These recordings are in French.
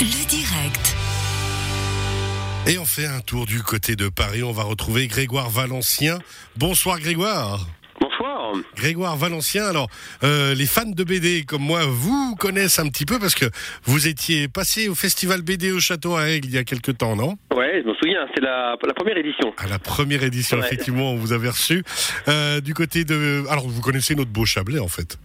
Le direct. Et on fait un tour du côté de Paris. On va retrouver Grégoire Valencien. Bonsoir Grégoire. Bonsoir. Grégoire Valencien. Alors, euh, les fans de BD comme moi vous connaissent un petit peu parce que vous étiez passé au festival BD au Château à Aigle il y a quelques temps, non? Ouais, je me souviens, c'est la, la première édition. À la première édition, Ouais. effectivement, on vous avait reçu. Euh, du côté de... Alors, vous connaissez notre beau Chablais, en fait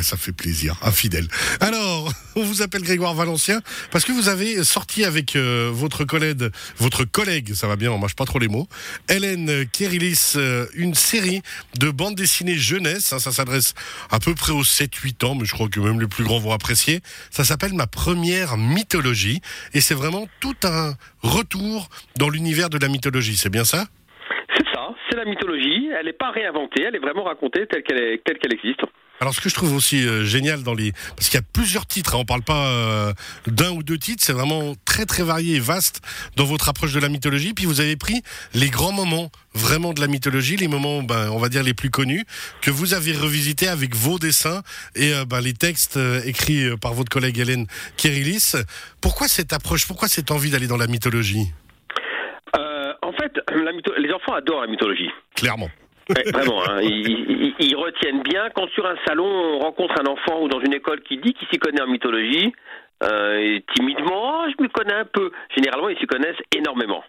Ah, ça fait plaisir, infidèle. Alors, on vous appelle Grégoire Valencien parce que vous avez sorti avec euh, votre collègue, votre collègue, ça va bien, on mâche pas trop les mots, Hélène Kérilis, euh, une série de bandes dessinées jeunesse. hein, ça s'adresse à peu près aux 7-8 ans, mais je crois que même les plus grands vont apprécier. Ça s'appelle Ma première mythologie et c'est vraiment tout un retour dans l'univers de la mythologie. C'est bien ça? C'est ça, c'est la mythologie. Elle n'est pas réinventée, elle est vraiment racontée telle qu'elle existe. Alors ce que je trouve aussi euh, génial dans les parce qu'il y a plusieurs titres, hein, on parle pas euh, d'un ou deux titres, c'est vraiment très très varié et vaste dans votre approche de la mythologie. Puis vous avez pris les grands moments vraiment de la mythologie, les moments ben, on va dire les plus connus que vous avez revisités avec vos dessins et euh, ben, les textes euh, écrits euh, par votre collègue Hélène Kérilis. Pourquoi cette approche? Pourquoi cette envie d'aller dans la mythologie? Euh, en fait, la mytho- les enfants adorent la mythologie. Clairement. Ouais, vraiment, hein. ils, ils- ils retiennent bien. Quand sur un salon, on rencontre un enfant ou dans une école qui dit qu'il s'y connaît en mythologie, euh, et timidement, oh, je me connais un peu. Généralement, ils s'y connaissent énormément.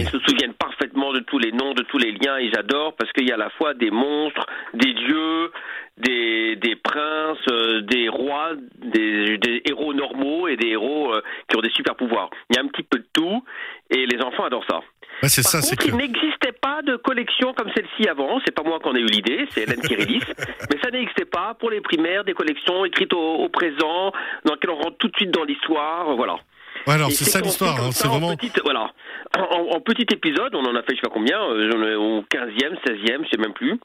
Ils se souviennent parfaitement de tous les noms, de tous les liens. Ils adorent parce qu'il y a à la fois des monstres, des dieux, des, des princes, euh, des rois, des, des héros normaux et des héros euh, qui ont des super pouvoirs. Il y a un petit peu de tout et les enfants adorent ça. Ouais, c'est Par ça, c'est contre, que il n'existait pas de collection comme celle-ci avant. C'est pas moi qui en ai eu l'idée, c'est Hélène Kirilis. mais ça n'existait pas pour les primaires, des collections écrites au, au présent, dans lesquelles on rentre tout de suite dans l'histoire. Voilà. Ouais, alors c'est ça l'histoire. hein, c'est en vraiment petite- voilà. En, en petit épisode, on en a fait je sais pas combien, euh, au 15e, 16e, je sais même plus.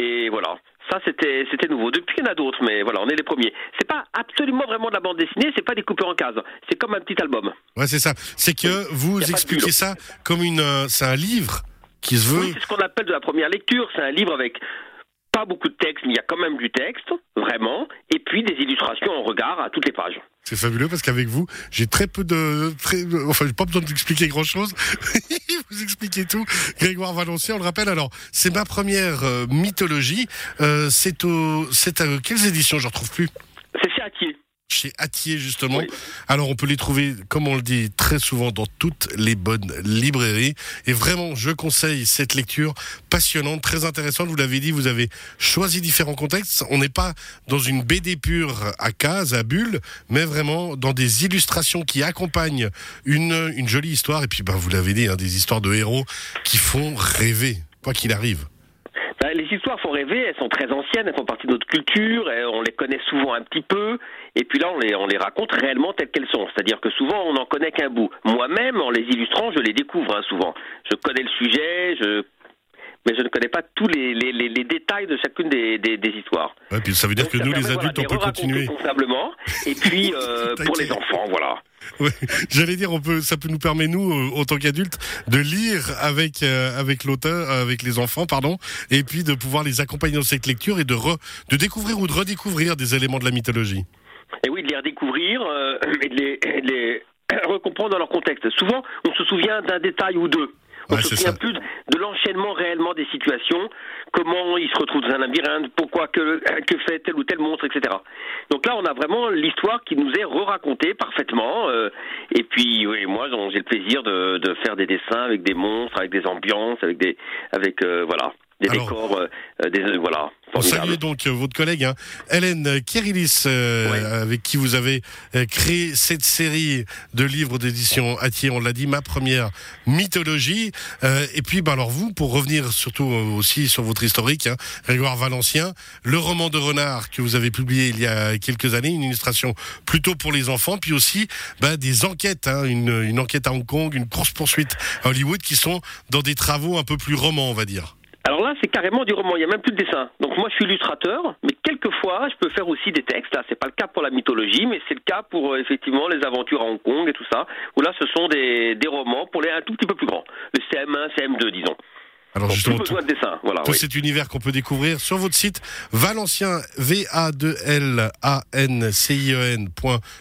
Et voilà. Ça c'était c'était nouveau. Depuis il y en a d'autres, mais voilà, on est les premiers. C'est pas absolument vraiment de la bande dessinée, c'est pas découpé en cases. C'est comme un petit album. Ouais, c'est ça. C'est que vous expliquez ça comme une, euh, c'est un livre qui se veut. Oui, c'est ce qu'on appelle de la première lecture. C'est un livre avec pas beaucoup de texte, mais il y a quand même du texte, vraiment, et puis des illustrations en regard à toutes les pages. C'est fabuleux parce qu'avec vous, j'ai très peu de, très, enfin, j'ai pas besoin d'expliquer grand chose. Vous expliquez tout. Grégoire Valencien, on le rappelle. Alors, c'est ma première euh, mythologie. Euh, c'est au, c'est à quelles éditions? Je retrouve plus. C'est chez Atier. Chez Atier justement. Oui. Alors on peut les trouver, comme on le dit très souvent, dans toutes les bonnes librairies. Et vraiment, je conseille cette lecture passionnante, très intéressante. Vous l'avez dit, vous avez choisi différents contextes. On n'est pas dans une BD pure à cases, à bulles, mais vraiment dans des illustrations qui accompagnent une, une jolie histoire. Et puis, ben, vous l'avez dit, hein, des histoires de héros qui font rêver, quoi qu'il arrive. Ben, Les histoires font rêver, elles sont très anciennes, elles font partie de notre culture, on les connaît souvent un petit peu, et puis là on les, on les raconte réellement telles qu'elles sont. C'est-à-dire que souvent on n'en connaît qu'un bout. Moi-même, en les illustrant, je les découvre hein, souvent. Je connais le sujet, je... mais je ne connais pas tous les, les, les- les détails de chacune des, des, des histoires. Ouais, puis ça veut dire Donc, que nous, les voilà, adultes, de on peut continuer. convenablement, et puis euh, pour les enfants, voilà. Ouais, J'allais dire, on peut, ça peut nous permettre nous, euh, en tant qu'adultes, de lire avec euh, avec l'auteur, euh, avec les enfants, pardon, et puis de pouvoir les accompagner dans cette lecture et de re- de découvrir ou de redécouvrir des éléments de la mythologie. Et oui, de les redécouvrir euh, et de les, et de les recomprendre dans leur contexte. Souvent, on se souvient d'un détail ou deux. On se souvient plus de, de l'enchaînement réellement des situations, comment ils se retrouvent dans un labyrinthe, pourquoi que, que fait tel ou tel monstre, etc. Donc là, on a vraiment l'histoire qui nous est re-racontée parfaitement. euh, et puis, oui, moi, j'ai le plaisir de, de faire des dessins avec des monstres, avec des ambiances, avec des, avec euh, voilà, des Alors- décors, euh, euh, des, voilà, On formidables. salue donc euh, votre collègue hein, Hélène Kérilis, euh, Ouais. avec qui vous avez euh, créé cette série de livres d'édition Atier. On l'a dit, ma première mythologie. Euh, et puis, bah, alors vous, pour revenir surtout euh, aussi sur votre historique, hein, Grégoire Valencien, le roman de Renard que vous avez publié il y a quelques années, une illustration plutôt pour les enfants, puis aussi bah, des enquêtes, hein, une, une enquête à Hong Kong, une course poursuite à Hollywood, qui sont dans des travaux un peu plus romans, on va dire. C'est carrément du roman. Il n'y a même plus de dessin. Donc moi, je suis illustrateur, mais quelquefois, je peux faire aussi des textes. Là, c'est pas le cas pour la mythologie, mais c'est le cas pour euh, effectivement les aventures à Hong Kong et tout ça. Où là, ce sont des, des romans pour les un tout petit peu plus grands. Le CM1, CM2, disons. Alors Donc, justement, plus besoin de dessin. Voilà. tout oui. cet univers qu'on peut découvrir sur votre site Valencien v a 2 l a n c i e n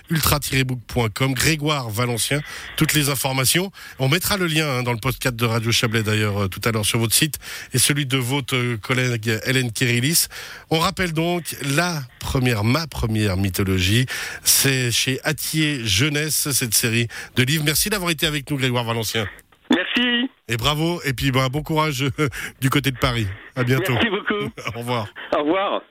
ultra-book.com Grégoire Valencien toutes les informations on mettra le lien hein, dans le podcast de Radio Chablais d'ailleurs euh, tout à l'heure sur votre site et celui de votre euh, collègue Hélène Kirilis on rappelle donc la première ma première mythologie c'est chez Atier Jeunesse cette série de livres merci d'avoir été avec nous Grégoire Valencien Merci. Et bravo et puis bah, bon courage euh, du côté de Paris à bientôt Merci beaucoup. au revoir Au revoir.